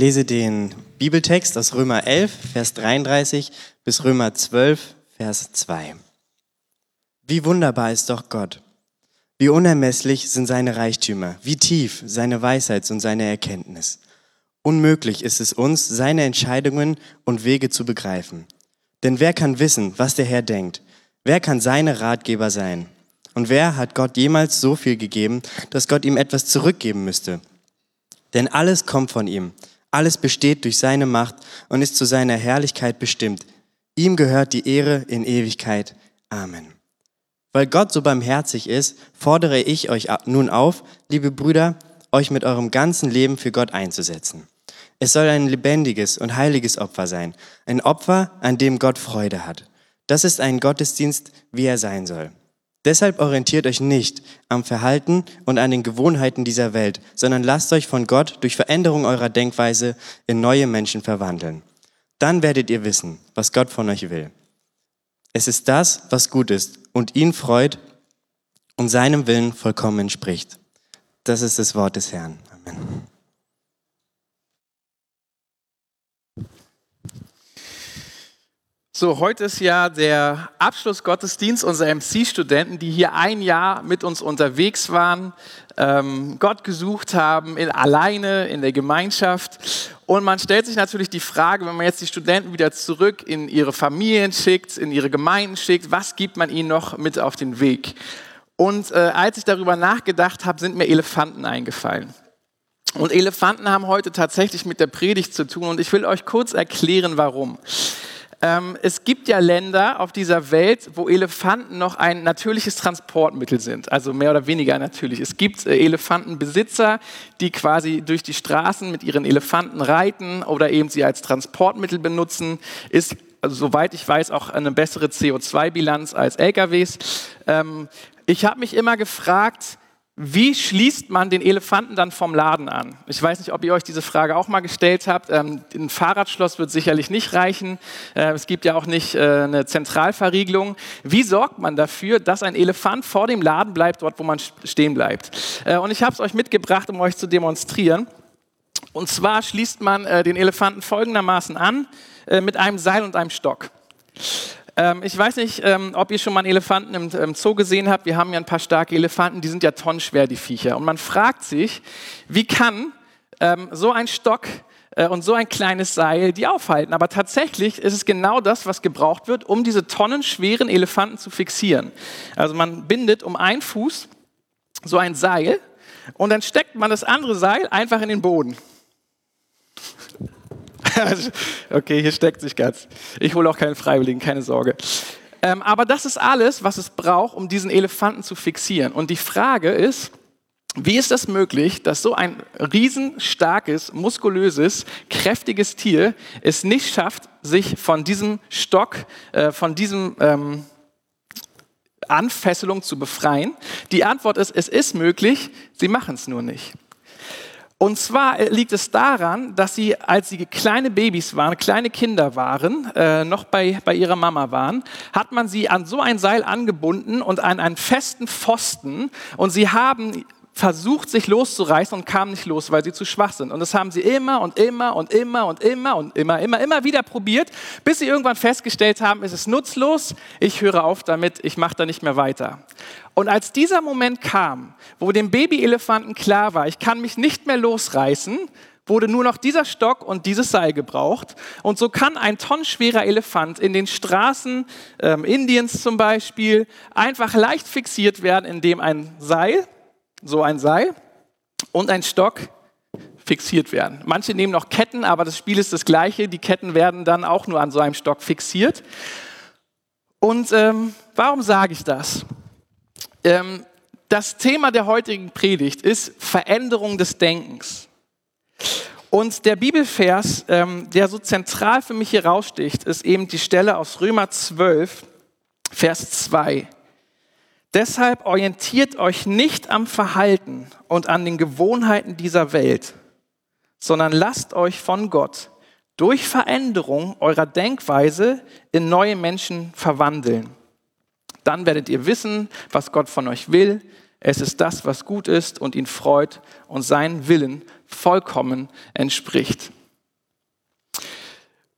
lese den Bibeltext aus Römer 11, Vers 33 bis Römer 12, Vers 2. Wie wunderbar ist doch Gott. Wie unermesslich sind seine Reichtümer, wie tief seine Weisheit und seine Erkenntnis. Unmöglich ist es uns, seine Entscheidungen und Wege zu begreifen. Denn wer kann wissen, was der Herr denkt? Wer kann seine Ratgeber sein? Und wer hat Gott jemals so viel gegeben, dass Gott ihm etwas zurückgeben müsste? Denn alles kommt von ihm. Alles besteht durch seine Macht und ist zu seiner Herrlichkeit bestimmt. Ihm gehört die Ehre in Ewigkeit. Amen. Weil Gott so barmherzig ist, fordere ich euch nun auf, liebe Brüder, euch mit eurem ganzen Leben für Gott einzusetzen. Es soll ein lebendiges und heiliges Opfer sein, ein Opfer, an dem Gott Freude hat. Das ist ein Gottesdienst, wie er sein soll. Deshalb orientiert euch nicht am Verhalten und an den Gewohnheiten dieser Welt, sondern lasst euch von Gott durch Veränderung eurer Denkweise in neue Menschen verwandeln. Dann werdet ihr wissen, was Gott von euch will. Es ist das, was gut ist und ihn freut und seinem Willen vollkommen entspricht. Das ist das Wort des Herrn. Amen. So, heute ist ja der Abschlussgottesdienst unserer MC-Studenten, die hier ein Jahr mit uns unterwegs waren, ähm, Gott gesucht haben, in, alleine in der Gemeinschaft. Und man stellt sich natürlich die Frage, wenn man jetzt die Studenten wieder zurück in ihre Familien schickt, in ihre Gemeinden schickt, was gibt man ihnen noch mit auf den Weg? Und äh, als ich darüber nachgedacht habe, sind mir Elefanten eingefallen. Und Elefanten haben heute tatsächlich mit der Predigt zu tun und ich will euch kurz erklären, warum. Ähm, es gibt ja Länder auf dieser Welt, wo Elefanten noch ein natürliches Transportmittel sind, also mehr oder weniger natürlich. Es gibt äh, Elefantenbesitzer, die quasi durch die Straßen mit ihren Elefanten reiten oder eben sie als Transportmittel benutzen. Ist also soweit ich weiß, auch eine bessere CO2-Bilanz als LKWs. Ähm, ich habe mich immer gefragt, wie schließt man den Elefanten dann vom Laden an? Ich weiß nicht, ob ihr euch diese Frage auch mal gestellt habt. Ähm, ein Fahrradschloss wird sicherlich nicht reichen. Äh, es gibt ja auch nicht äh, eine Zentralverriegelung. Wie sorgt man dafür, dass ein Elefant vor dem Laden bleibt, dort wo man stehen bleibt? Äh, und ich habe es euch mitgebracht, um euch zu demonstrieren. Und zwar schließt man den Elefanten folgendermaßen an mit einem Seil und einem Stock. Ähm, ich weiß nicht, ähm, ob ihr schon mal einen Elefanten im, im, Zoo gesehen habt. Wir haben ja ein paar starke Elefanten, die sind ja tonnenschwer, die Viecher. Und man fragt sich, wie kann ähm, so ein Stock äh, und so ein kleines Seil die aufhalten? Aber tatsächlich ist es genau das, was gebraucht wird, um diese tonnenschweren Elefanten zu fixieren. Also man bindet um einen Fuß so ein Seil und dann steckt man das andere Seil einfach in den Boden. okay, hier steckt sich ganz. Ich hole auch keinen Freiwilligen, keine Sorge. Ähm, aber das ist alles, was es braucht, um diesen Elefanten zu fixieren. Und die Frage ist, wie ist das möglich, dass so ein riesenstarkes, muskulöses, kräftiges Tier es nicht schafft, sich von diesem Stock, äh, von diesem ähm, Anfesselung zu befreien? Die Antwort ist, es ist möglich, sie machen es nur nicht. Und zwar äh, liegt es daran, dass sie, als sie kleine Babys waren, kleine Kinder waren, äh, noch bei, bei ihrer Mama waren, hat man sie an so ein Seil angebunden und an einen festen Pfosten. Und sie haben versucht, sich loszureißen und kamen nicht los, weil sie zu schwach sind. Und das haben sie immer und immer und immer und immer und immer, immer, immer wieder probiert, bis sie irgendwann festgestellt haben, es ist nutzlos, ich höre auf damit, ich mache da nicht mehr weiter. Und als dieser Moment kam, wo dem Babyelefanten klar war, ich kann mich nicht mehr losreißen, wurde nur noch dieser Stock und dieses Seil gebraucht. Und so kann ein tonnenschwerer Elefant in den Straßen ähm, Indiens zum Beispiel einfach leicht fixiert werden, indem ein Seil, so ein Seil und ein Stock fixiert werden. Manche nehmen noch Ketten, aber das Spiel ist das gleiche. Die Ketten werden dann auch nur an so einem Stock fixiert. Und ähm, warum sage ich das? Ähm, das Thema der heutigen Predigt ist Veränderung des Denkens. Und der Bibelvers, ähm, der so zentral für mich hier raussticht, ist eben die Stelle aus Römer 12, Vers 2. Deshalb orientiert euch nicht am Verhalten und an den Gewohnheiten dieser Welt, sondern lasst euch von Gott durch Veränderung eurer Denkweise in neue Menschen verwandeln. Dann werdet ihr wissen, was Gott von euch will. Es ist das, was gut ist und ihn freut und seinen Willen vollkommen entspricht.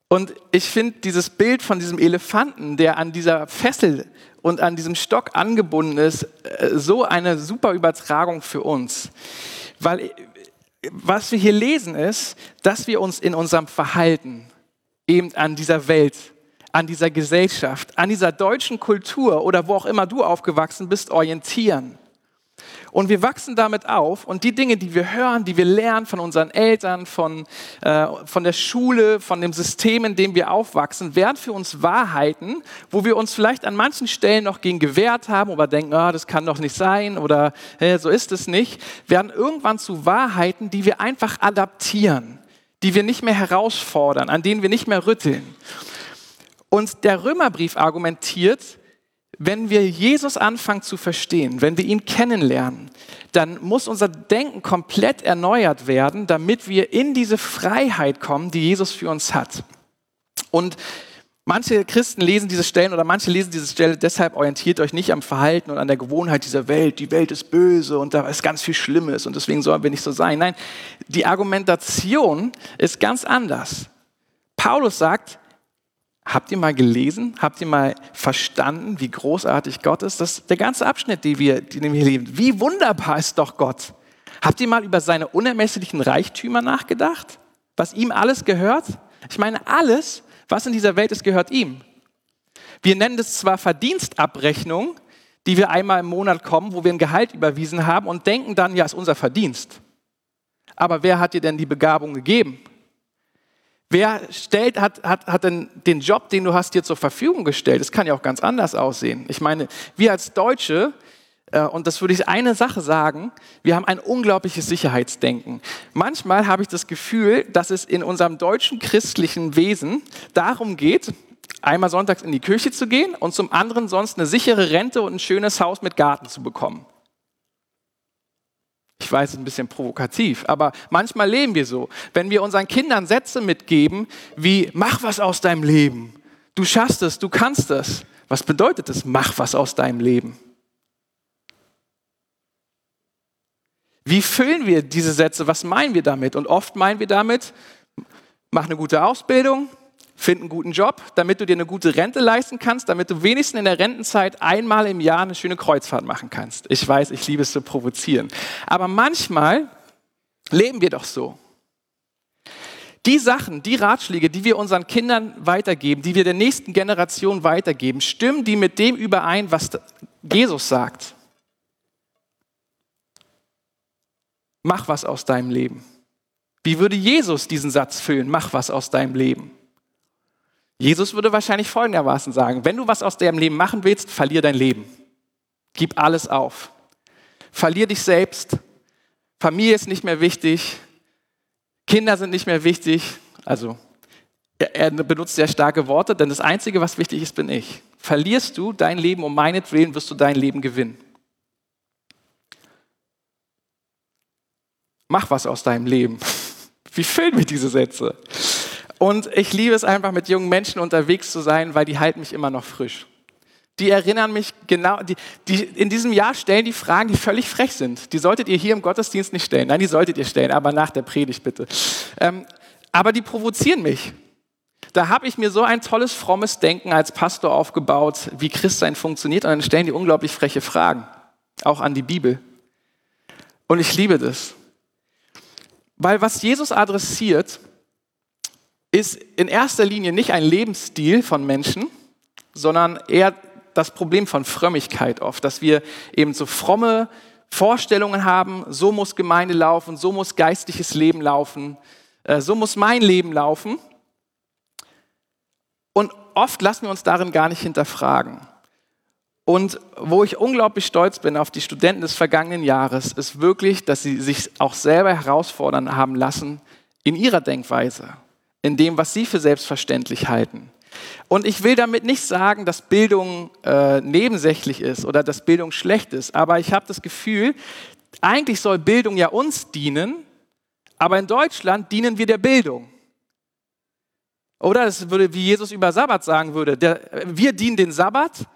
Und ich finde dieses Bild von diesem Elefanten, der an dieser Fessel und an diesem Stock angebunden ist, äh, so eine super Übertragung für uns. Weil äh, was wir hier lesen ist, dass wir uns in unserem Verhalten eben an dieser Welt, an dieser Gesellschaft, an dieser deutschen Kultur oder wo auch immer du aufgewachsen bist, orientieren. Und wir wachsen damit auf und die Dinge, die wir hören, die wir lernen von unseren Eltern, von, äh, von der Schule, von dem System, in dem wir aufwachsen, werden für uns Wahrheiten, wo wir uns vielleicht an manchen Stellen noch gegen gewehrt haben oder denken, oh, das kann doch nicht sein oder hey, so ist es nicht, werden irgendwann zu Wahrheiten, die wir einfach adaptieren, die wir nicht mehr herausfordern, an denen wir nicht mehr rütteln. Und der Römerbrief argumentiert, wenn wir Jesus anfangen zu verstehen, wenn wir ihn kennenlernen, dann muss unser Denken komplett erneuert werden, damit wir in diese Freiheit kommen, die Jesus für uns hat. Und manche Christen lesen diese Stellen oder manche lesen diese Stelle, deshalb orientiert euch nicht am Verhalten und an der Gewohnheit dieser Welt. Die Welt ist böse und da ist ganz viel Schlimmes und deswegen sollen wir nicht so sein. Nein, die Argumentation ist ganz anders. Paulus sagt, Habt ihr mal gelesen? Habt ihr mal verstanden, wie großartig Gott ist? Das ist der ganze Abschnitt, den wir, den wir leben. Wie wunderbar ist doch Gott. Habt ihr mal über seine unermesslichen Reichtümer nachgedacht? Was ihm alles gehört? Ich meine, alles, was in dieser Welt ist, gehört ihm. Wir nennen das zwar Verdienstabrechnung, die wir einmal im Monat kommen, wo wir ein Gehalt überwiesen haben und denken dann, ja, ist unser Verdienst. Aber wer hat dir denn die Begabung gegeben? Wer stellt, hat, hat, hat denn den Job, den du hast, dir zur Verfügung gestellt? Das kann ja auch ganz anders aussehen. Ich meine, wir als Deutsche, äh, und das würde ich eine Sache sagen, wir haben ein unglaubliches Sicherheitsdenken. Manchmal habe ich das Gefühl, dass es in unserem deutschen christlichen Wesen darum geht, einmal sonntags in die Kirche zu gehen und zum anderen sonst eine sichere Rente und ein schönes Haus mit Garten zu bekommen. Ich weiß, es ist ein bisschen provokativ, aber manchmal leben wir so. Wenn wir unseren Kindern Sätze mitgeben, wie mach was aus deinem Leben, du schaffst es, du kannst es. Was bedeutet es, mach was aus deinem Leben? Wie füllen wir diese Sätze? Was meinen wir damit? Und oft meinen wir damit, mach eine gute Ausbildung, find einen guten Job, damit du dir eine gute Rente leisten kannst, damit du wenigstens in der Rentenzeit einmal im Jahr eine schöne Kreuzfahrt machen kannst. Ich weiß, ich liebe es zu provozieren. Aber manchmal leben wir doch so. Die Sachen, die Ratschläge, die wir unseren Kindern weitergeben, die wir der nächsten Generation weitergeben, stimmen die mit dem überein, was Jesus sagt? Mach was aus deinem Leben. Wie würde Jesus diesen Satz füllen? Mach was aus deinem Leben. Jesus würde wahrscheinlich folgendermaßen sagen, wenn du was aus deinem Leben machen willst, verlier dein Leben. Gib alles auf. Verlier dich selbst. Familie ist nicht mehr wichtig. Kinder sind nicht mehr wichtig. Also er, benutzt sehr starke Worte, denn das Einzige, was wichtig ist, bin ich. Verlierst du dein Leben um meinetwillen, wirst du dein Leben gewinnen. Mach was aus deinem Leben. Wie füllen wir diese Sätze? Und ich liebe es einfach, mit jungen Menschen unterwegs zu sein, weil die halten mich immer noch frisch. Die erinnern mich genau, die, die in diesem Jahr stellen die Fragen, die völlig frech sind. Die solltet ihr hier im Gottesdienst nicht stellen. Nein, die solltet ihr stellen, aber nach der Predigt bitte. Ähm, aber die provozieren mich. Da habe ich mir so ein tolles, frommes Denken als Pastor aufgebaut, wie Christsein funktioniert. Und dann stellen die unglaublich freche Fragen, auch an die Bibel. Und ich liebe das. Weil was Jesus adressiert, ist in erster Linie nicht ein Lebensstil von Menschen, sondern eher das Problem von Frömmigkeit oft, dass wir eben so fromme Vorstellungen haben, so muss Gemeinde laufen, so muss geistliches Leben laufen, äh, so muss mein Leben laufen. Und oft lassen wir uns darin gar nicht hinterfragen. Und wo ich unglaublich stolz bin auf die Studenten des vergangenen Jahres, ist wirklich, dass sie sich auch selber herausfordern haben lassen in ihrer Denkweise in dem, was sie für selbstverständlich halten. Und ich will damit nicht sagen, dass Bildung äh, nebensächlich ist oder dass Bildung schlecht ist, aber ich habe das Gefühl, eigentlich soll Bildung ja uns dienen, aber in Deutschland dienen wir der Bildung. Oder das würde, wie Jesus über Sabbat sagen würde, der, wir dienen den Sabbat,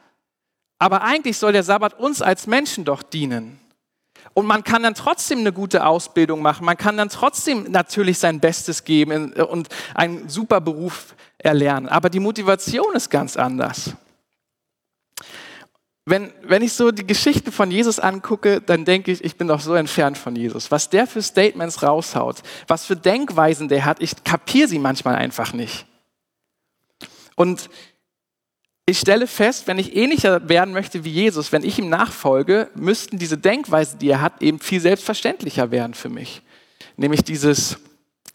aber eigentlich soll der Sabbat uns als Menschen doch dienen. Und man kann dann trotzdem eine gute Ausbildung machen. Man kann dann trotzdem natürlich sein Bestes geben und einen super Beruf erlernen. Aber die Motivation ist ganz anders. Wenn, wenn ich so die Geschichten von Jesus angucke, dann denke ich, ich bin doch so entfernt von Jesus. Was der für Statements raushaut, was für Denkweisen der hat, ich kapiere sie manchmal einfach nicht. Und ich stelle fest, wenn ich ähnlicher werden möchte wie Jesus, wenn ich ihm nachfolge, müssten diese Denkweisen, die er hat, eben viel selbstverständlicher werden für mich. Nämlich dieses,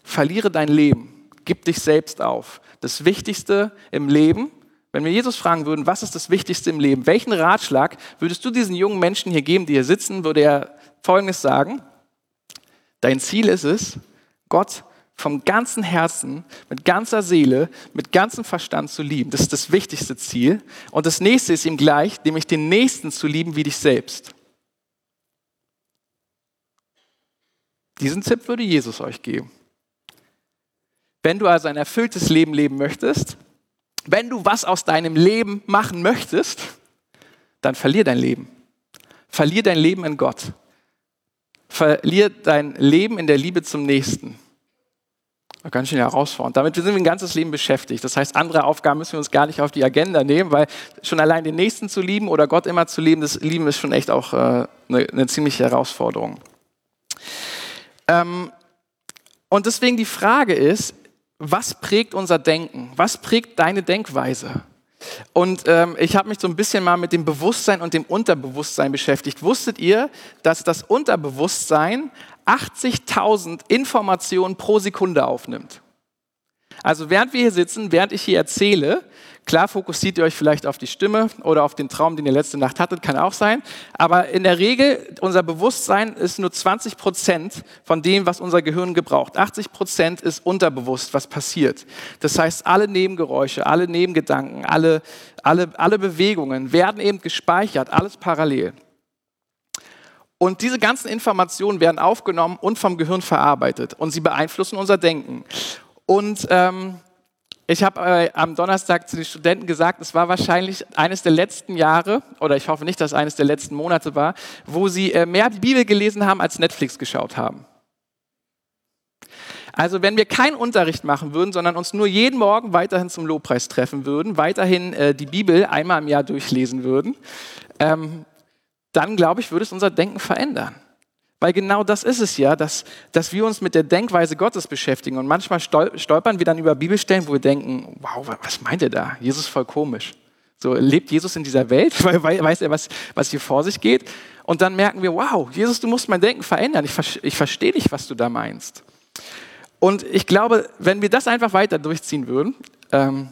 verliere dein Leben, gib dich selbst auf. Das Wichtigste im Leben, wenn wir Jesus fragen würden, was ist das Wichtigste im Leben, welchen Ratschlag würdest du diesen jungen Menschen hier geben, die hier sitzen, würde er Folgendes sagen. Dein Ziel ist es, Gott vom ganzen Herzen, mit ganzer Seele, mit ganzem Verstand zu lieben. Das ist das wichtigste Ziel. Und das nächste ist ihm gleich, nämlich den Nächsten zu lieben wie dich selbst. Diesen Tipp würde Jesus euch geben. Wenn du also ein erfülltes Leben leben möchtest, wenn du was aus deinem Leben machen möchtest, dann verlier dein Leben. Verlier dein Leben in Gott. Verlier dein Leben in der Liebe zum Nächsten. Ganz schön herausfordernd. Damit sind wir ein ganzes Leben beschäftigt. Das heißt, andere Aufgaben müssen wir uns gar nicht auf die Agenda nehmen, weil schon allein den Nächsten zu lieben oder Gott immer zu lieben, das Lieben ist schon echt auch äh, eine, eine, ziemliche Herausforderung. Ähm, und deswegen die Frage ist, was prägt unser Denken? Was prägt deine Denkweise? Und ähm, ich habe mich so ein bisschen mal mit dem Bewusstsein und dem Unterbewusstsein beschäftigt. Wusstet ihr, dass das Unterbewusstsein 80.000 Informationen pro Sekunde aufnimmt. Also während wir hier sitzen, während ich hier erzähle, klar fokussiert ihr euch vielleicht auf die Stimme oder auf den Traum, den ihr letzte Nacht hattet, kann auch sein. Aber in der Regel, unser Bewusstsein ist nur 20 Prozent von dem, was unser Gehirn gebraucht. 80 Prozent ist unterbewusst, was passiert. Das heißt, alle Nebengeräusche, alle Nebengedanken, alle, alle, alle Bewegungen werden eben gespeichert, alles parallel. Und diese ganzen Informationen werden aufgenommen und vom Gehirn verarbeitet und sie beeinflussen unser Denken. Und ähm, ich habe äh, am Donnerstag zu den Studenten gesagt, es war wahrscheinlich eines der letzten Jahre, oder ich hoffe nicht, dass es eines der letzten Monate war, wo sie äh, mehr Bibel gelesen haben, als Netflix geschaut haben. Also wenn wir keinen Unterricht machen würden, sondern uns nur jeden Morgen weiterhin zum Lobpreis treffen würden, weiterhin äh, die Bibel einmal im Jahr durchlesen würden, ähm, dann glaube ich, würde es unser Denken verändern. Weil genau das ist es ja, dass, dass wir uns mit der Denkweise Gottes beschäftigen. Und manchmal stolpern wir dann über Bibelstellen, wo wir denken, wow, was meint er da? Jesus ist voll komisch. So, lebt Jesus in dieser Welt? Weiß er, was, was hier vor sich geht? Und dann merken wir, wow, Jesus, du musst mein Denken verändern. Ich, ich verstehe nicht, was du da meinst. Und ich glaube, wenn wir das einfach weiter durchziehen würden, ähm,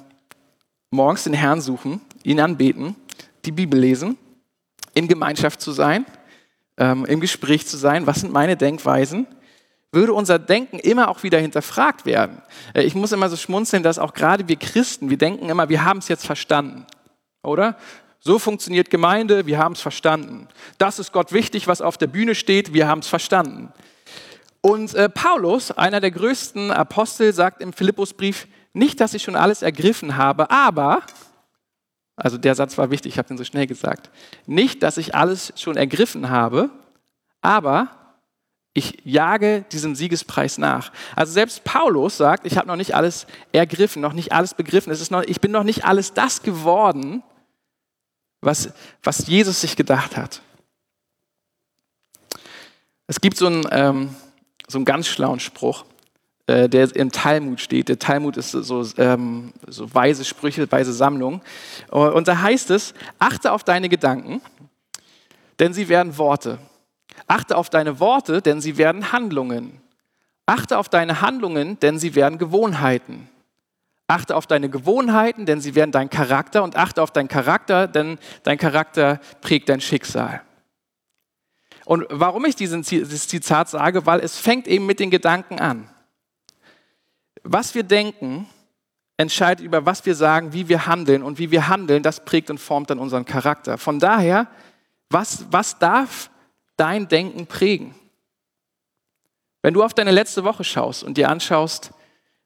morgens den Herrn suchen, ihn anbeten, die Bibel lesen, in Gemeinschaft zu sein, ähm, im Gespräch zu sein, was sind meine Denkweisen, würde unser Denken immer auch wieder hinterfragt werden. Äh, ich muss immer so schmunzeln, dass auch gerade wir Christen, wir denken immer, wir haben es jetzt verstanden, oder? So funktioniert Gemeinde, wir haben es verstanden. Das ist Gott wichtig, was auf der Bühne steht, wir haben es verstanden. Und äh, Paulus, einer der größten Apostel, sagt im Philippusbrief, nicht, dass ich schon alles ergriffen habe, aber also der Satz war wichtig, ich habe den so schnell gesagt. Nicht, dass ich alles schon ergriffen habe, aber ich jage diesem Siegespreis nach. Also selbst Paulus sagt, ich habe noch nicht alles ergriffen, noch nicht alles begriffen. Es ist noch, ich bin noch nicht alles das geworden, was, was Jesus sich gedacht hat. Es gibt so einen, ähm, so einen ganz schlauen Spruch. Äh, der im Talmud steht. Der Talmud ist so, ähm, so weise Sprüche, weise Sammlung. Und da heißt es, achte auf deine Gedanken, denn sie werden Worte. Achte auf deine Worte, denn sie werden Handlungen. Achte auf deine Handlungen, denn sie werden Gewohnheiten. Achte auf deine Gewohnheiten, denn sie werden dein Charakter. Und achte auf deinen Charakter, denn dein Charakter prägt dein Schicksal. Und warum ich dieses Zitat sage, weil es fängt eben mit den Gedanken an. Was wir denken, entscheidet über was wir sagen, wie wir handeln und wie wir handeln, das prägt und formt dann unseren Charakter. Von daher, was, was darf dein Denken prägen? Wenn du auf deine letzte Woche schaust und dir anschaust,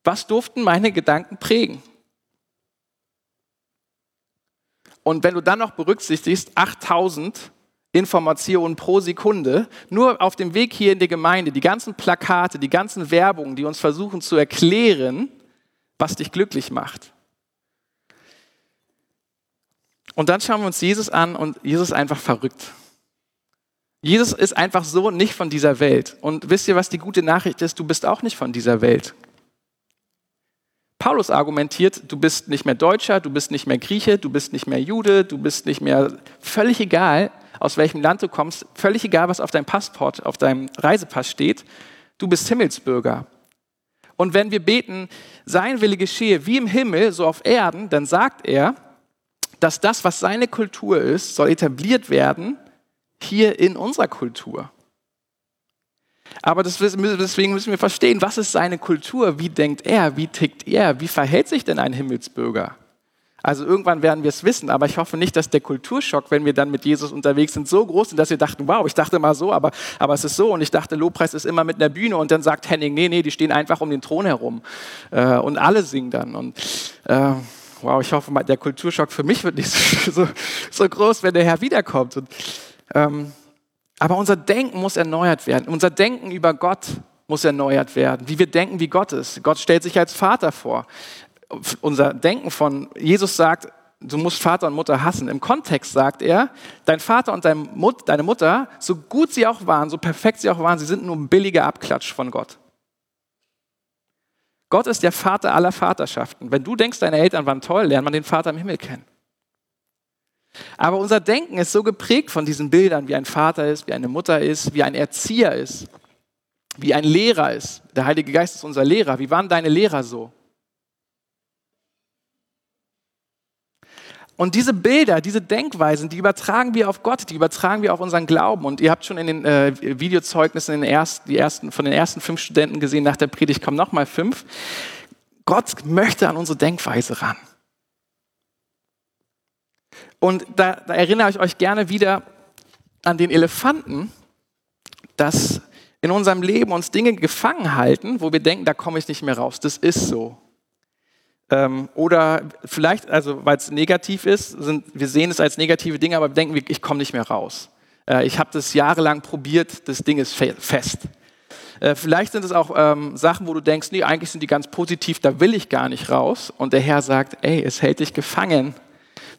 was durften meine Gedanken prägen? Und wenn du dann noch berücksichtigst, 8000 Informationen pro Sekunde. Nur auf dem Weg hier in die Gemeinde, die ganzen Plakate, die ganzen Werbungen, die uns versuchen zu erklären, was dich glücklich macht. Und dann schauen wir uns Jesus an und Jesus ist einfach verrückt. Jesus ist einfach so nicht von dieser Welt. Und wisst ihr, was die gute Nachricht ist? Du bist auch nicht von dieser Welt. Paulus argumentiert, du bist nicht mehr Deutscher, du bist nicht mehr Grieche, du bist nicht mehr Jude, du bist nicht mehr völlig egal, aus welchem Land du kommst, völlig egal, was auf deinem Passport, auf deinem Reisepass steht, du bist Himmelsbürger. Und wenn wir beten, sein Wille geschehe wie im Himmel, so auf Erden, dann sagt er, dass das, was seine Kultur ist, soll etabliert werden hier in unserer Kultur. Aber deswegen müssen wir verstehen, was ist seine Kultur? Wie denkt er? Wie tickt er? Wie verhält sich denn ein Himmelsbürger? Also irgendwann werden wir es wissen, aber ich hoffe nicht, dass der Kulturschock, wenn wir dann mit Jesus unterwegs sind, so groß ist, dass wir dachten, wow, ich dachte mal so, aber, aber es ist so. Und ich dachte, Lobpreis ist immer mit einer Bühne und dann sagt Henning, nee, nee, die stehen einfach um den Thron herum. Äh, und alle singen dann. Und äh, wow, ich hoffe, der Kulturschock für mich wird nicht so, so, so groß, wenn der Herr wiederkommt. Und, ähm, aber unser Denken muss erneuert werden. Unser Denken über Gott muss erneuert werden. Wie wir denken, wie Gott ist. Gott stellt sich als Vater vor. Unser Denken von Jesus sagt, du musst Vater und Mutter hassen. Im Kontext sagt er, dein Vater und deine Mutter, so gut sie auch waren, so perfekt sie auch waren, sie sind nur ein billiger Abklatsch von Gott. Gott ist der Vater aller Vaterschaften. Wenn du denkst, deine Eltern waren toll, lernt man den Vater im Himmel kennen. Aber unser Denken ist so geprägt von diesen Bildern, wie ein Vater ist, wie eine Mutter ist, wie ein Erzieher ist, wie ein Lehrer ist. Der Heilige Geist ist unser Lehrer. Wie waren deine Lehrer so? Und diese Bilder, diese Denkweisen, die übertragen wir auf Gott, die übertragen wir auf unseren Glauben. Und ihr habt schon in den äh, Videozeugnissen in den ersten, die ersten, von den ersten fünf Studenten gesehen, nach der Predigt kommen nochmal fünf. Gott möchte an unsere Denkweise ran. Und da, da erinnere ich euch gerne wieder an den Elefanten, dass in unserem Leben uns Dinge gefangen halten, wo wir denken, da komme ich nicht mehr raus. Das ist so. Ähm, oder vielleicht, also weil es negativ ist, sind, wir sehen es als negative Dinge, aber wir denken, ich komme nicht mehr raus. Äh, ich habe das jahrelang probiert, das Ding ist fe fest. Äh, vielleicht sind es auch ähm, Sachen, wo du denkst, nee, eigentlich sind die ganz positiv, da will ich gar nicht raus. Und der Herr sagt, ey, es hält dich gefangen.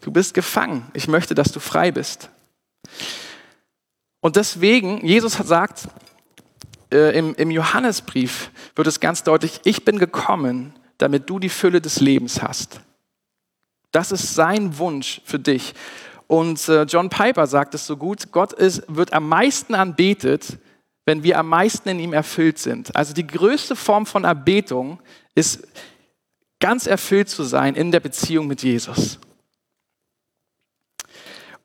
Du bist gefangen. Ich möchte, dass du frei bist. Und deswegen, Jesus sagt, äh, im, im Johannesbrief wird es ganz deutlich, ich bin gekommen, damit du die Fülle des Lebens hast. Das ist sein Wunsch für dich. Und äh, John Piper sagt es so gut, Gott ist, wird am meisten anbetet, wenn wir am meisten in ihm erfüllt sind. Also die größte Form von Erbetung ist ganz erfüllt zu sein in der Beziehung mit Jesus.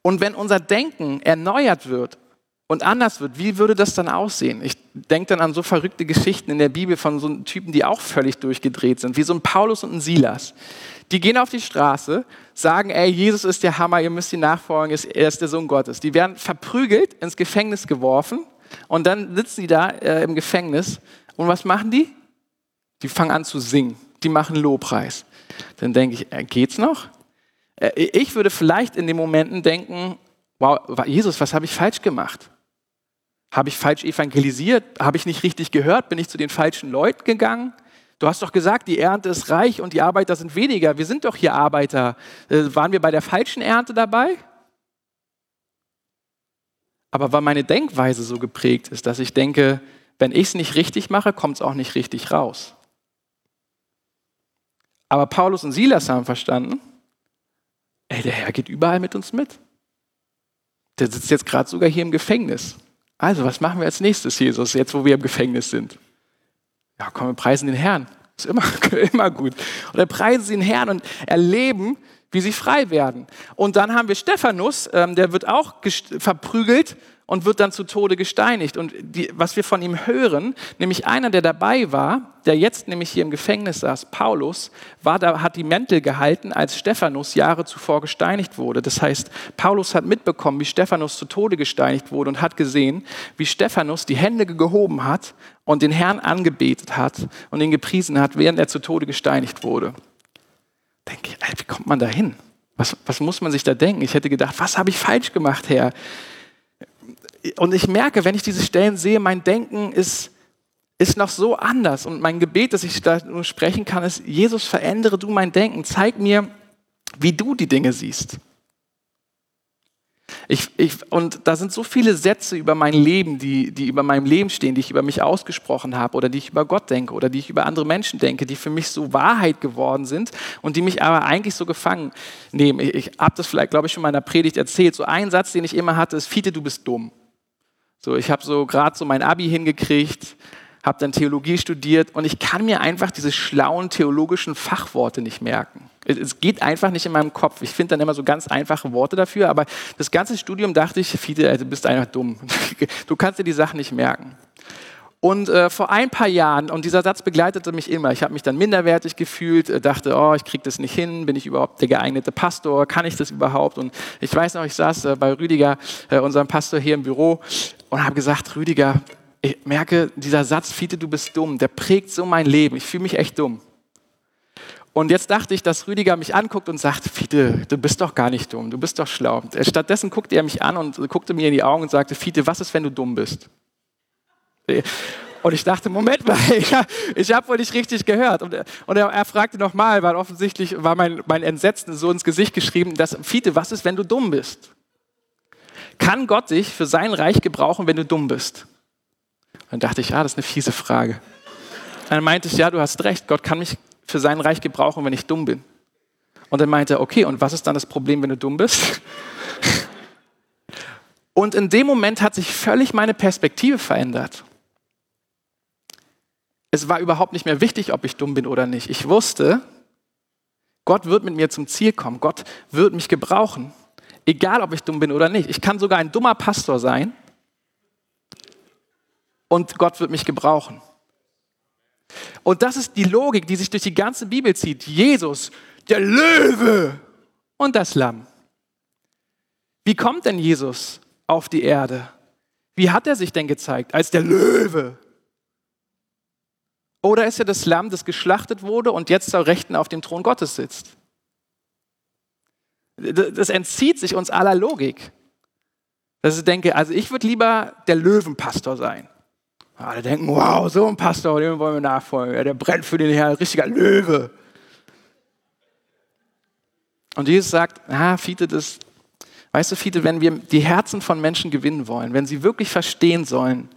Und wenn unser Denken erneuert wird und anders wird, wie würde das dann aussehen? Ich denke dann an so verrückte Geschichten in der Bibel von so Typen, die auch völlig durchgedreht sind, wie so ein Paulus und ein Silas. Die gehen auf die Straße, sagen, ey, Jesus ist der Hammer, ihr müsst ihn nachfolgen, er ist der Sohn Gottes. Die werden verprügelt, ins Gefängnis geworfen und dann sitzen die da äh, im Gefängnis und was machen die? Die fangen an zu singen, die machen Lobpreis. Dann denke ich, äh, geht's noch? Äh, ich würde vielleicht in den Momenten denken, wow, Jesus, was habe ich falsch gemacht? Habe ich falsch evangelisiert? Habe ich nicht richtig gehört? Bin ich zu den falschen Leuten gegangen? Du hast doch gesagt, die Ernte ist reich und die Arbeiter sind weniger. Wir sind doch hier Arbeiter. Äh, waren wir bei der falschen Ernte dabei? Aber weil meine Denkweise so geprägt ist, dass ich denke, wenn ich es nicht richtig mache, kommt es auch nicht richtig raus. Aber Paulus und Silas haben verstanden, ey, der Herr geht überall mit uns mit. Der sitzt jetzt gerade sogar hier im Gefängnis. Also, was machen wir als nächstes, Jesus, jetzt wo wir im Gefängnis sind? Ja, komm, wir preisen den Herrn. Ist immer, immer gut. Dann preisen sie den Herrn und erleben, wie sie frei werden. Und dann haben wir Stephanus, ähm, der wird auch verprügelt und wird dann zu Tode gesteinigt. Und die, was wir von ihm hören, nämlich einer, der dabei war, der jetzt nämlich hier im Gefängnis saß, Paulus, war da, hat die Mäntel gehalten, als Stephanus Jahre zuvor gesteinigt wurde. Das heißt, Paulus hat mitbekommen, wie Stephanus zu Tode gesteinigt wurde und hat gesehen, wie Stephanus die Hände gehoben hat und den Herrn angebetet hat und ihn gepriesen hat, während er zu Tode gesteinigt wurde. Denke ich, wie kommt man da hin? Was, was muss man sich da denken? Ich hätte gedacht, was habe ich falsch gemacht, Herr? Und ich merke, wenn ich diese Stellen sehe, mein Denken ist, ist noch so anders. Und mein Gebet, das ich da nur sprechen kann, ist, Jesus, verändere du mein Denken. Zeig mir, wie du die Dinge siehst. Ich, ich, und da sind so viele Sätze über mein Leben, die, die über meinem Leben stehen, die ich über mich ausgesprochen habe oder die ich über Gott denke oder die ich über andere Menschen denke, die für mich so Wahrheit geworden sind und die mich aber eigentlich so gefangen nehmen. Ich, ich habe das vielleicht, glaube ich, schon in meiner Predigt erzählt. So ein Satz, den ich immer hatte, ist, Fiete, du bist dumm. So, ich habe so gerade so mein Abi hingekriegt, habe dann Theologie studiert und ich kann mir einfach diese schlauen theologischen Fachworte nicht merken. Es geht einfach nicht in meinem Kopf. Ich finde dann immer so ganz einfache Worte dafür, aber das ganze Studium dachte ich, Fiete, du bist einfach dumm. Du kannst dir die Sachen nicht merken. Und äh, vor ein paar Jahren, und dieser Satz begleitete mich immer, ich habe mich dann minderwertig gefühlt, äh, dachte, oh, ich kriege das nicht hin, bin ich überhaupt der geeignete Pastor, kann ich das überhaupt? Und ich weiß noch, ich saß äh, bei Rüdiger, äh, unserem Pastor hier im Büro, und habe gesagt, Rüdiger, ich merke, dieser Satz, Fiete, du bist dumm, der prägt so mein Leben, ich fühle mich echt dumm. Und jetzt dachte ich, dass Rüdiger mich anguckt und sagt, Fiete, du bist doch gar nicht dumm, du bist doch schlau. Stattdessen guckte er mich an und guckte mir in die Augen und sagte, Fiete, was ist, wenn du dumm bist? Und ich dachte, Moment mal, ich, habe wohl nicht richtig gehört. Und, und er, er, fragte nochmal, weil offensichtlich war mein, mein Entsetzen so ins Gesicht geschrieben, dass, Fiete, was ist, wenn du dumm bist? Kann Gott dich für sein Reich gebrauchen, wenn du dumm bist? Dann dachte ich, ah, das ist eine fiese Frage. Dann meinte ich, ja, du hast recht, Gott kann mich für sein Reich gebrauchen, wenn ich dumm bin. Und dann meinte er, okay, und was ist dann das Problem, wenn du dumm bist? Und in dem Moment hat sich völlig meine Perspektive verändert. Es war überhaupt nicht mehr wichtig, ob ich dumm bin oder nicht. Ich wusste, Gott wird mit mir zum Ziel kommen. Gott wird mich gebrauchen. Egal, ob ich dumm bin oder nicht. Ich kann sogar ein dummer Pastor sein und Gott wird mich gebrauchen. Und das ist die Logik, die sich durch die ganze Bibel zieht. Jesus, der Löwe und das Lamm. Wie kommt denn Jesus auf die Erde? Wie hat er sich denn gezeigt? Als der Löwe. Oder ist er das Lamm, das geschlachtet wurde und jetzt zur Rechten auf dem Thron Gottes sitzt? Das entzieht sich uns aller Logik. Dass ich denke, also ich würde lieber der Löwenpastor sein. Alle denken, wow, so ein Pastor, dem wollen wir nachfolgen. der brennt für den Herrn, richtiger Löwe. Und Jesus sagt, ah, Fiete, das, weißt du, Fiete, wenn wir die Herzen von Menschen gewinnen wollen, wenn sie wirklich verstehen sollen,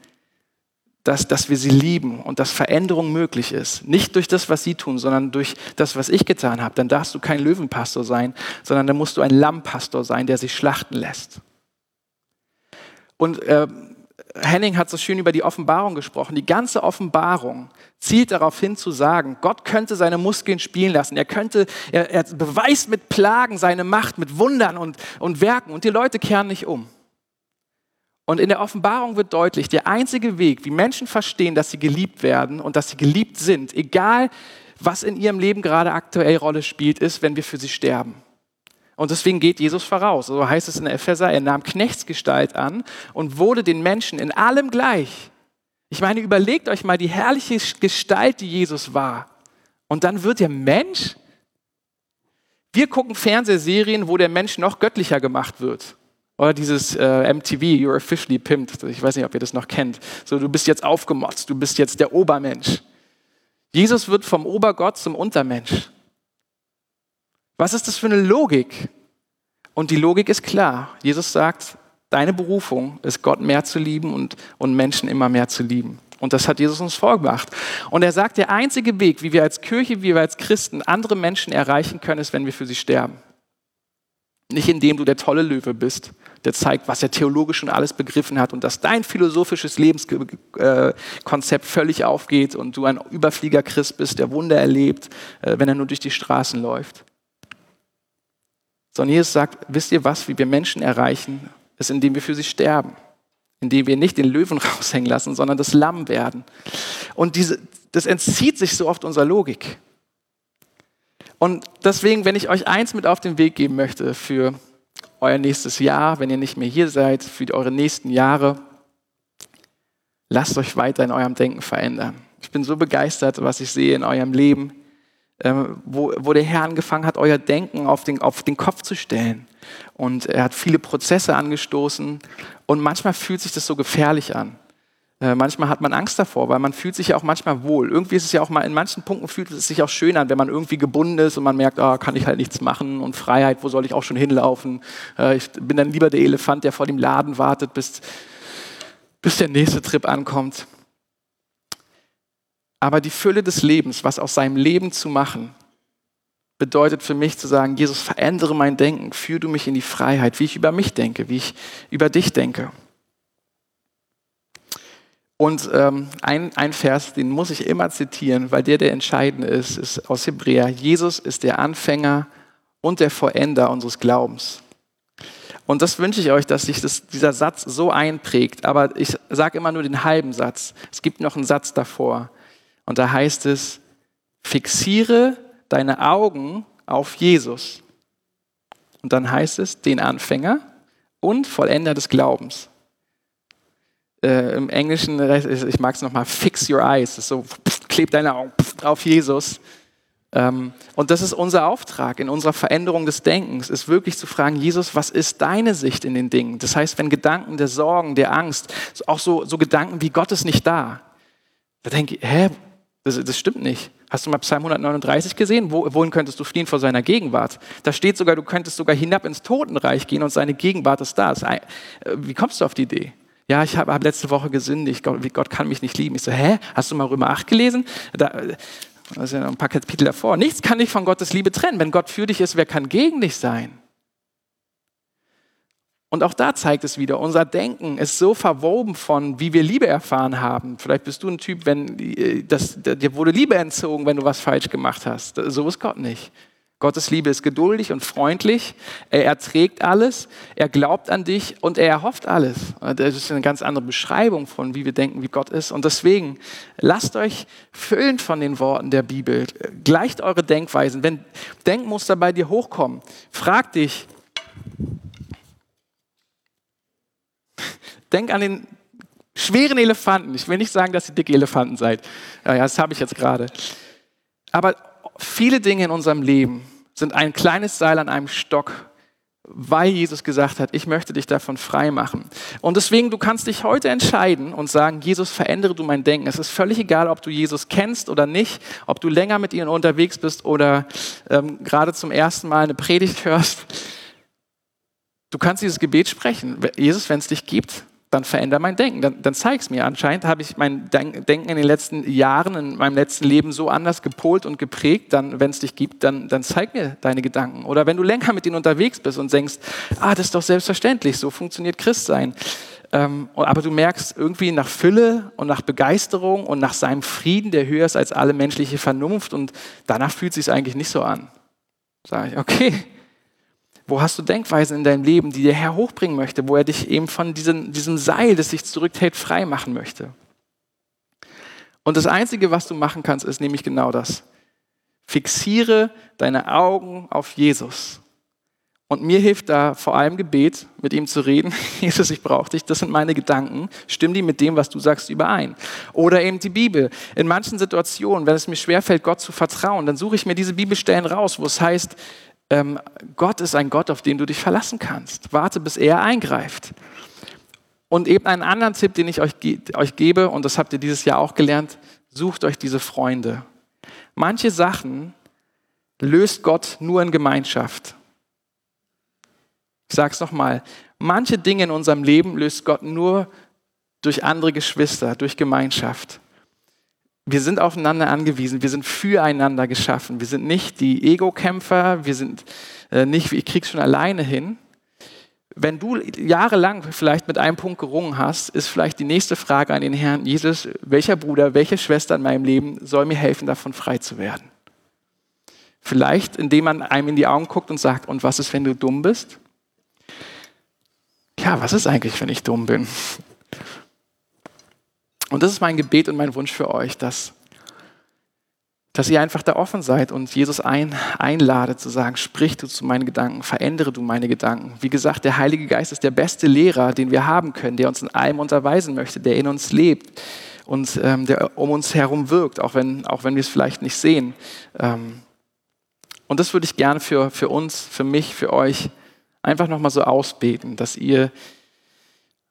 dass, dass wir sie lieben und dass Veränderung möglich ist, nicht durch das, was sie tun, sondern durch das, was ich getan habe, dann darfst du kein Löwenpastor sein, sondern dann musst du ein Lammpastor sein, der sich schlachten lässt. Und äh, Henning hat so schön über die Offenbarung gesprochen. Die ganze Offenbarung zielt darauf hin zu sagen, Gott könnte seine Muskeln spielen lassen. Er könnte, er, er beweist mit Plagen seine Macht, mit Wundern und, und Werken und die Leute kehren nicht um. Und in der Offenbarung wird deutlich, der einzige Weg, wie Menschen verstehen, dass sie geliebt werden und dass sie geliebt sind, egal was in ihrem Leben gerade aktuell Rolle spielt, ist, wenn wir für sie sterben. Und deswegen geht Jesus voraus. So heißt es in der Epheser, er nahm Knechtsgestalt an und wurde den Menschen in allem gleich. Ich meine, überlegt euch mal die herrliche Gestalt, die Jesus war. Und dann wird der Mensch. Wir gucken Fernsehserien, wo der Mensch noch göttlicher gemacht wird. Oder dieses äh, MTV, You're officially pimped. Ich weiß nicht, ob ihr das noch kennt. So, du bist jetzt aufgemotzt, du bist jetzt der Obermensch. Jesus wird vom Obergott zum Untermensch. Was ist das für eine Logik? Und die Logik ist klar. Jesus sagt, deine Berufung ist, Gott mehr zu lieben und, und Menschen immer mehr zu lieben. Und das hat Jesus uns vorgemacht. Und er sagt, der einzige Weg, wie wir als Kirche, wie wir als Christen andere Menschen erreichen können, ist, wenn wir für sie sterben. Nicht indem du der tolle Löwe bist, der zeigt, was er theologisch schon alles begriffen hat und dass dein philosophisches Lebenskonzept völlig aufgeht und du ein Überflieger Christ bist, der Wunder erlebt, äh, wenn er nur durch die Straßen läuft. Sondern Jesus sagt, wisst ihr was, wie wir Menschen erreichen, ist, indem wir für sie sterben. Indem wir nicht den Löwen raushängen lassen, sondern das Lamm werden. Und diese, das entzieht sich so oft unserer Logik. Und deswegen, wenn ich euch eins mit auf den Weg geben möchte für euer nächstes Jahr, wenn ihr nicht mehr hier seid, für eure nächsten Jahre, lasst euch weiter in eurem Denken verändern. Ich bin so begeistert, was ich sehe in eurem Leben, ähm, wo, wo der Herr angefangen hat, euer Denken auf den, auf den Kopf zu stellen. Und er hat viele Prozesse angestoßen. Und manchmal fühlt sich das so gefährlich an. Äh, manchmal hat man Angst davor, weil man fühlt sich ja auch manchmal wohl. Irgendwie ist es ja auch mal, in manchen Punkten fühlt es sich auch schön an, wenn man irgendwie gebunden ist und man merkt, oh, kann ich halt nichts machen und Freiheit, wo soll ich auch schon hinlaufen? Äh, ich bin dann lieber der Elefant, der vor dem Laden wartet, bis, bis der nächste Trip ankommt. Aber die Fülle des Lebens, was aus seinem Leben zu machen, bedeutet für mich zu sagen, Jesus, verändere mein Denken, führe du mich in die Freiheit, wie ich über mich denke, wie ich über dich denke. Und ähm, ein, ein Vers, den muss ich immer zitieren, weil der der entscheidende ist, ist aus Hebräer. Jesus ist der Anfänger und der Vollender unseres Glaubens. Und das wünsche ich euch, dass sich das, dieser Satz so einprägt. Aber ich sage immer nur den halben Satz. Es gibt noch einen Satz davor. Und da heißt es, fixiere deine Augen auf Jesus. Und dann heißt es, den Anfänger und Vollender des Glaubens. Äh, Im Englischen, ich mag es nochmal, fix your eyes. Das ist so, pff, kleb deine Augen auf Jesus. Ähm, und das ist unser Auftrag in unserer Veränderung des Denkens, ist wirklich zu fragen, Jesus, was ist deine Sicht in den Dingen? Das heißt, wenn Gedanken der Sorgen, der Angst, auch so, so Gedanken wie Gott ist nicht da, da denke ich, hä, das, das, stimmt nicht. Hast du mal Psalm 139 gesehen? Wo, wohin könntest du fliehen vor seiner Gegenwart? Da steht sogar, du könntest sogar hinab ins Totenreich gehen und seine Gegenwart ist da. Äh, wie kommst du auf die Idee? Ja, ich habe hab letzte Woche gesündigt. Gott, Gott kann mich nicht lieben. Ich so, hä? Hast du mal Römer 8 gelesen? Da, das ist ja ein paar Kapitel davor. Nichts kann dich von Gottes Liebe trennen. Wenn Gott für dich ist, wer kann gegen dich sein? Und auch da zeigt es wieder, unser Denken ist so verwoben von, wie wir Liebe erfahren haben. Vielleicht bist du ein Typ, wenn äh, das, dir wurde Liebe entzogen, wenn du was falsch gemacht hast. So ist Gott nicht. Gottes Liebe ist geduldig und freundlich. Er erträgt alles. Er glaubt an dich und er erhofft alles. Das ist eine ganz andere Beschreibung von, wie wir denken, wie Gott ist. Und deswegen lasst euch füllen von den Worten der Bibel. Gleicht eure Denkweisen. Wenn Denkmuster bei dir hochkommen, frag dich, Denk an den schweren Elefanten. Ich will nicht sagen, dass ihr dicke Elefanten seid. Ja, das habe ich jetzt gerade. Aber viele Dinge in unserem Leben sind ein kleines Seil an einem Stock, weil Jesus gesagt hat, ich möchte dich davon frei machen. Und deswegen, du kannst dich heute entscheiden und sagen, Jesus, verändere du mein Denken. Es ist völlig egal, ob du Jesus kennst oder nicht, ob du länger mit ihm unterwegs bist oder ähm, gerade zum ersten Mal eine Predigt hörst. Du kannst dieses Gebet sprechen. Jesus, wenn es dich gibt, dann veränder mein Denken, dann, dann zeig es mir. Anscheinend habe ich mein Denken in den letzten Jahren, in meinem letzten Leben so anders gepolt und geprägt, dann, wenn es dich gibt, dann, dann zeig mir deine Gedanken. Oder wenn du länger mit ihnen unterwegs bist und denkst, ah, das ist doch selbstverständlich, so funktioniert Christsein. Ähm, aber du merkst irgendwie nach Fülle und nach Begeisterung und nach seinem Frieden, der höher ist als alle menschliche Vernunft und danach fühlt es sich eigentlich nicht so an. Sage ich, okay, wo hast du Denkweisen in deinem Leben, die der Herr hochbringen möchte, wo er dich eben von diesem, diesem Seil, das sich zurückhält, frei machen möchte? Und das Einzige, was du machen kannst, ist nämlich genau das. Fixiere deine Augen auf Jesus. Und mir hilft da vor allem Gebet, mit ihm zu reden. Jesus, ich brauche dich. Das sind meine Gedanken. Stimm die mit dem, was du sagst, überein. Oder eben die Bibel. In manchen Situationen, wenn es mir schwerfällt, Gott zu vertrauen, dann suche ich mir diese Bibelstellen raus, wo es heißt, ähm, Gott ist ein Gott, auf den du dich verlassen kannst. Warte, bis er eingreift. Und eben einen anderen Tipp, den ich euch, euch gebe, und das habt ihr dieses Jahr auch gelernt, sucht euch diese Freunde. Manche Sachen löst Gott nur in Gemeinschaft. Ich sage es nochmal, manche Dinge in unserem Leben löst Gott nur durch andere Geschwister, durch Gemeinschaft. Wir sind aufeinander angewiesen, wir sind füreinander geschaffen. Wir sind nicht die Ego-Kämpfer, wir sind äh, nicht, ich krieg's schon alleine hin. Wenn du jahrelang vielleicht mit einem Punkt gerungen hast, ist vielleicht die nächste Frage an den Herrn, Jesus, welcher Bruder, welche Schwester in meinem Leben soll mir helfen, davon frei zu werden? Vielleicht, indem man einem in die Augen guckt und sagt, und was ist, wenn du dumm bist? Ja, was ist eigentlich, wenn ich dumm bin? Und das ist mein Gebet und mein Wunsch für euch, dass, dass ihr einfach da offen seid und Jesus ein, einladet zu sagen, sprich du zu meinen Gedanken, verändere du meine Gedanken. Wie gesagt, der Heilige Geist ist der beste Lehrer, den wir haben können, der uns in allem unterweisen möchte, der in uns lebt und ähm, der um uns herum wirkt, auch wenn, auch wenn wir es vielleicht nicht sehen. Ähm, und das würde ich gerne für, für uns, für mich, für euch einfach nochmal so ausbeten, dass ihr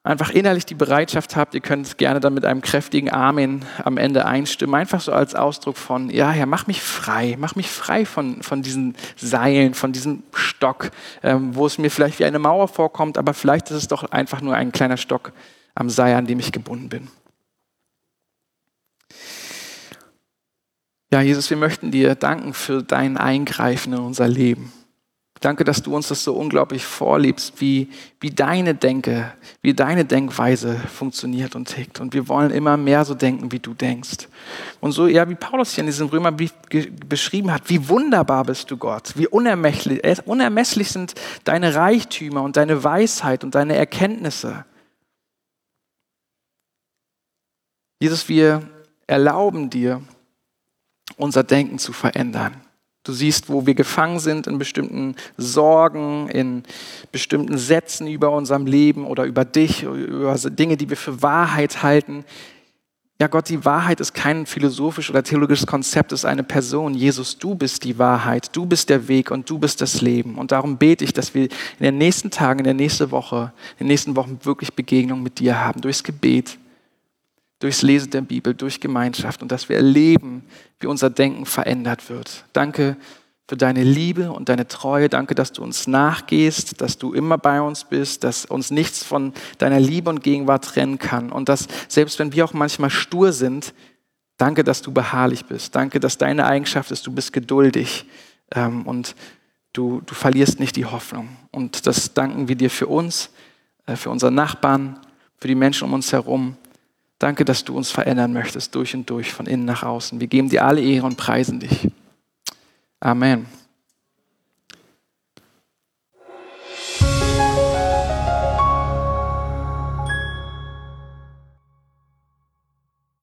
einfach innerlich die Bereitschaft habt, ihr könnt gerne dann mit einem kräftigen Amen am Ende einstimmen, einfach so als Ausdruck von, ja, Herr, mach mich frei, mach mich frei von, von diesen Seilen, von diesem Stock, ähm, wo es mir vielleicht wie eine Mauer vorkommt, aber vielleicht ist es doch einfach nur ein kleiner Stock am Seil, an dem ich gebunden bin. Ja, Jesus, wir möchten dir danken für dein Eingreifen in unser Leben. Danke, dass du uns das so unglaublich vorliebst, wie, wie deine Denke, wie deine Denkweise funktioniert und tickt. Und wir wollen immer mehr so denken, wie du denkst. Und so, ja, wie Paulus hier in diesem Römerbrief beschrieben hat, wie wunderbar bist du Gott, wie unermesslich, unermesslich sind deine Reichtümer und deine Weisheit und deine Erkenntnisse. Jesus, wir erlauben dir, unser Denken zu verändern. Du siehst, wo wir gefangen sind in bestimmten Sorgen, in bestimmten Sätzen über unserem Leben oder über dich, über Dinge, die wir für Wahrheit halten. Ja, Gott, die Wahrheit ist kein philosophisches oder theologisches Konzept, ist eine Person. Jesus, du bist die Wahrheit, du bist der Weg und du bist das Leben. Und darum bete ich, dass wir in den nächsten Tagen, in der nächsten Woche, in den nächsten Wochen wirklich Begegnung mit dir haben, durchs Gebet, durchs Lesen der Bibel, durch Gemeinschaft und dass wir erleben, wie unser Denken verändert wird. Danke für deine Liebe und deine Treue. Danke, dass du uns nachgehst, dass du immer bei uns bist, dass uns nichts von deiner Liebe und Gegenwart trennen kann und dass selbst wenn wir auch manchmal stur sind, danke, dass du beharrlich bist. Danke, dass deine Eigenschaft ist, du bist geduldig ähm, und du, du verlierst nicht die Hoffnung. Und das danken wir dir für uns, äh, für unsere Nachbarn, für die Menschen um uns herum. Danke, dass du uns verändern möchtest, durch und durch, von innen nach außen. Wir geben dir alle Ehre und preisen dich. Amen.